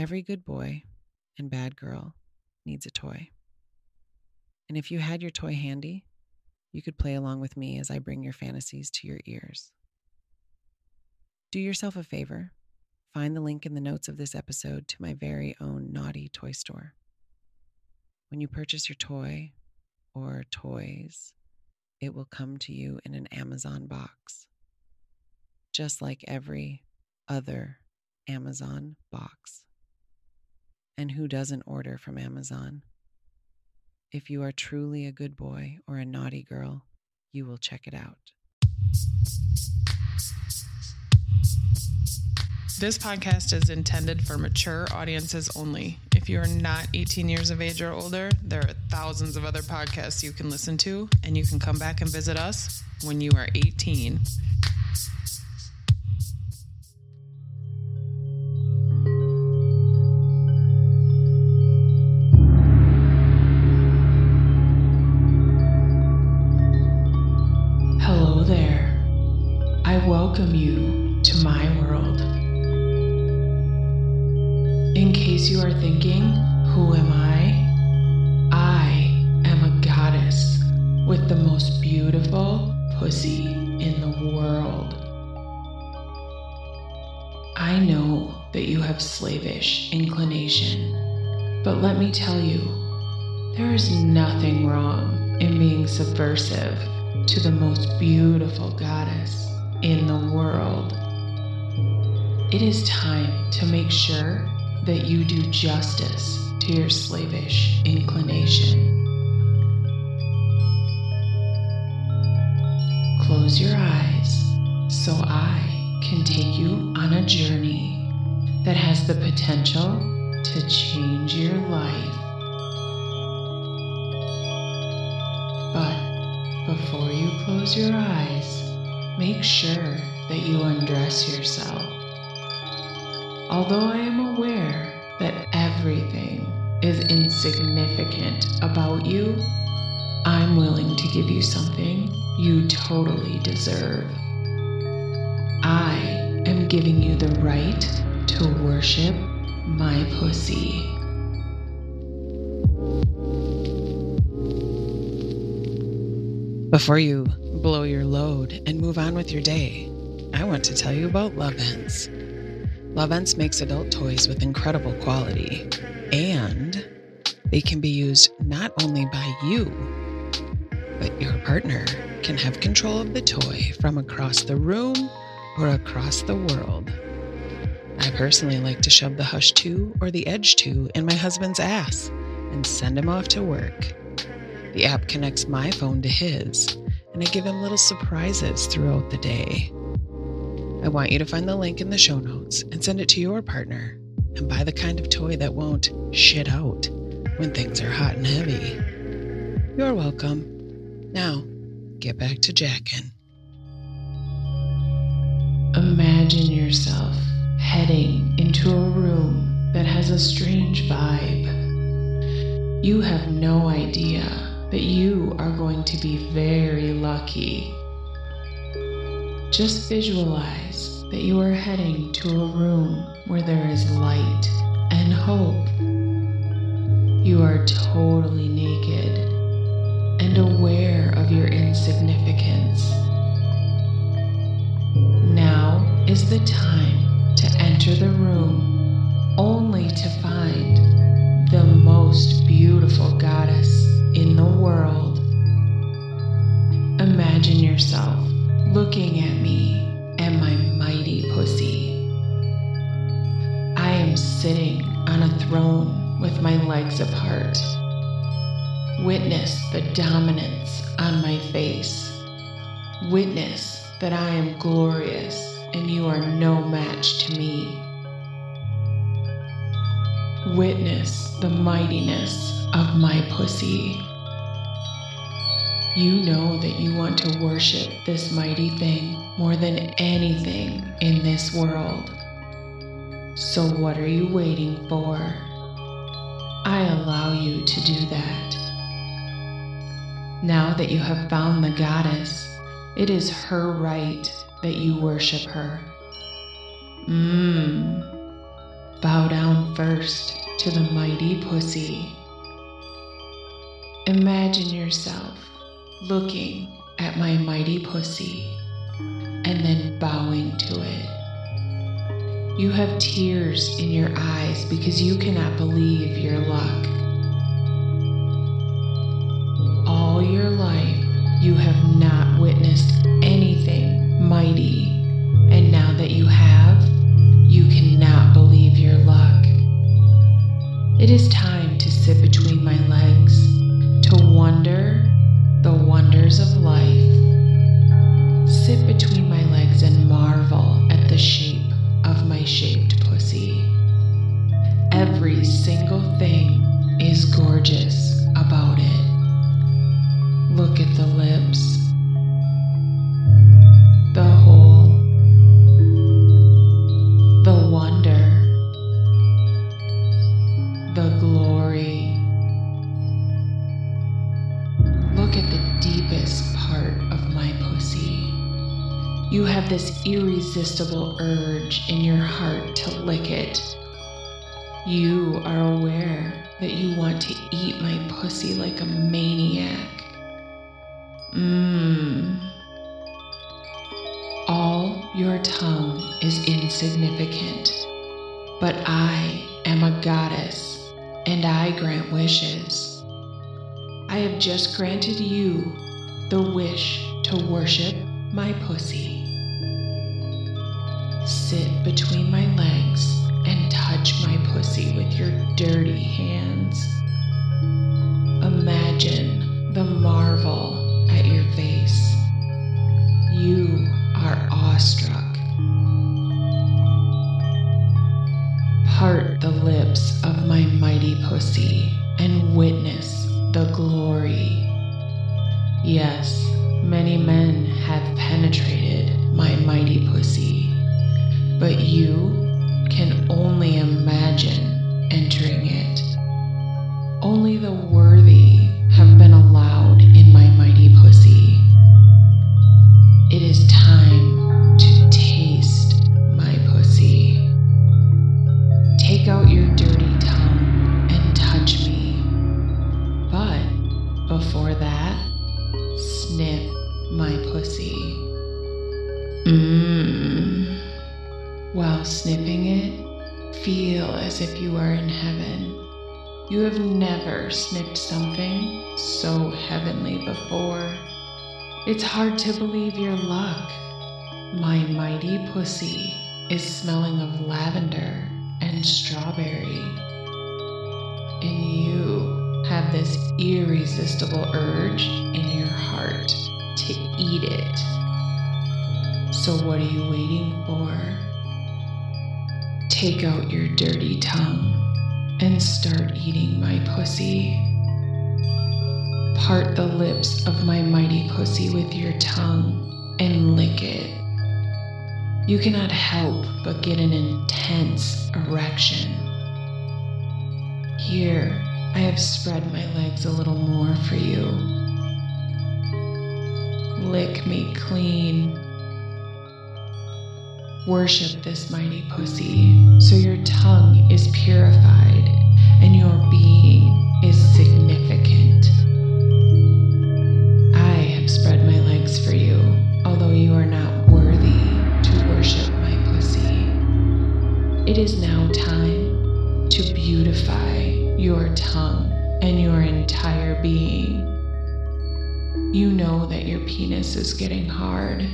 Every good boy and bad girl needs a toy. And if you had your toy handy, you could play along with me as I bring your fantasies to your ears. Do yourself a favor. Find the link in the notes of this episode to my very own naughty toy store. When you purchase your toy or toys, it will come to you in an Amazon box, just like every other Amazon box. And who doesn't order from Amazon? If you are truly a good boy or a naughty girl, you will check it out. This podcast is intended for mature audiences only. If you are not 18 years of age or older, there are thousands of other podcasts you can listen to, and you can come back and visit us when you are 18. Welcome you to my world. In case you are thinking, who am I? I am a goddess with the most beautiful pussy in the world. I know that you have slavish inclination, but let me tell you, there is nothing wrong in being subversive to the most beautiful goddess in the world. It is time to make sure that you do justice to your slavish inclination. Close your eyes so I can take you on a journey that has the potential to change your life. But before you close your eyes, make sure that you undress yourself. Although I am aware that everything is insignificant about you, I'm willing to give you something you totally deserve. I am giving you the right to worship my pussy. Before you blow your load and move on with your day, I want to tell you about Lovense. Lovense makes adult toys with incredible quality, and they can be used not only by you, but your partner can have control of the toy from across the room or across the world. I personally like to shove the Hush 2 or the Edge 2 in my husband's ass and send him off to work. The app connects my phone to his, and I give him little surprises throughout the day. I want you to find the link in the show notes and send it to your partner and buy the kind of toy that won't shit out when things are hot and heavy. You're welcome. Now, get back to jacking. Imagine yourself heading into a room that has a strange vibe. You have no idea that you are going to be very lucky. Just visualize that you are heading to a room where there is light and hope. You are totally naked and aware of your insignificance. Now is the time to enter the room only to find the most beautiful goddess in the world. Imagine yourself looking at me and my mighty pussy. I am sitting on a throne with my legs apart. Witness the dominance on my face. Witness that I am glorious and you are no match to me. Witness the mightiness of my pussy. You know that you want to worship this mighty thing more than anything in this world. So, what are you waiting for? I allow you to do that. Now that you have found the goddess, it is her right that you worship her. Mmm. Bow down first to the mighty pussy. Imagine yourself looking at my mighty pussy and then bowing to it. You have tears in your eyes because you cannot believe your luck. All your life, you have not witnessed anything mighty, and now that you have, gorgeous about it. Look at the lips, the hole, the wonder, the glory. Look at the deepest part of my pussy. You have this irresistible urge in your heart to lick it. You are aware that you want to eat my pussy like a maniac. Mmm. All your tongue is insignificant, but I am a goddess and I grant wishes. I have just granted you the wish to worship my pussy. Sit between my legs touch my pussy with your dirty hands. Imagine the marvel at your face. You are awestruck. Part the lips of my mighty pussy and witness the glory. Yes, many men have penetrated my mighty pussy, but you You have never sniffed something so heavenly before. It's hard to believe your luck. My mighty pussy is smelling of lavender and strawberry. And you have this irresistible urge in your heart to eat it. So, what are you waiting for? Take out your dirty tongue and start eating my pussy. Part the lips of my mighty pussy with your tongue and lick it. You cannot help but get an intense erection. Here, I have spread my legs a little more for you. Lick me clean. Worship this mighty pussy so your tongue is purified and your being is significant. I have spread my legs for you, although you are not worthy to worship my pussy. It is now time to beautify your tongue and your entire being. You know that your penis is getting hard.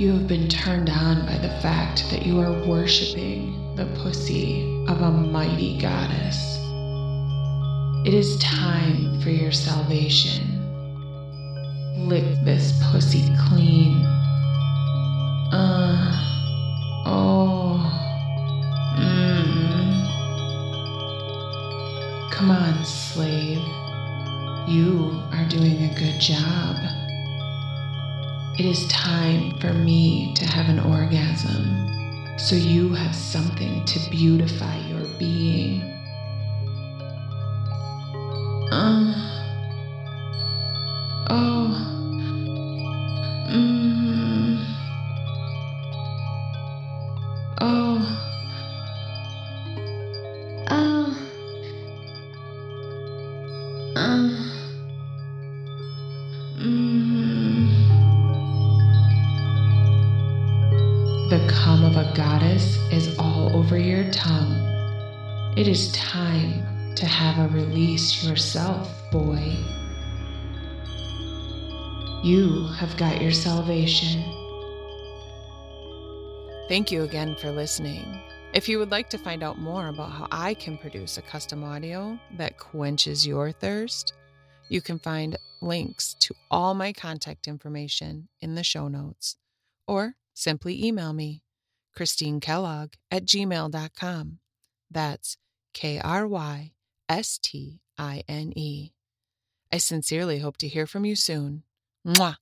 You have been turned on by the fact that you are worshiping the pussy of a mighty goddess. It is time for your salvation. Lick this pussy clean. Uh, oh, mmm. Come on, slave. You are doing a good job. It is time for me to have an orgasm so you have something to beautify your being. It is time to have a release yourself, boy. You have got your salvation. Thank you again for listening. If you would like to find out more about how I can produce a custom audio that quenches your thirst, you can find links to all my contact information in the show notes or simply email me, Krystine Kellogg at gmail.com. That's K R Y S T I N E. I sincerely hope to hear from you soon. Mwah.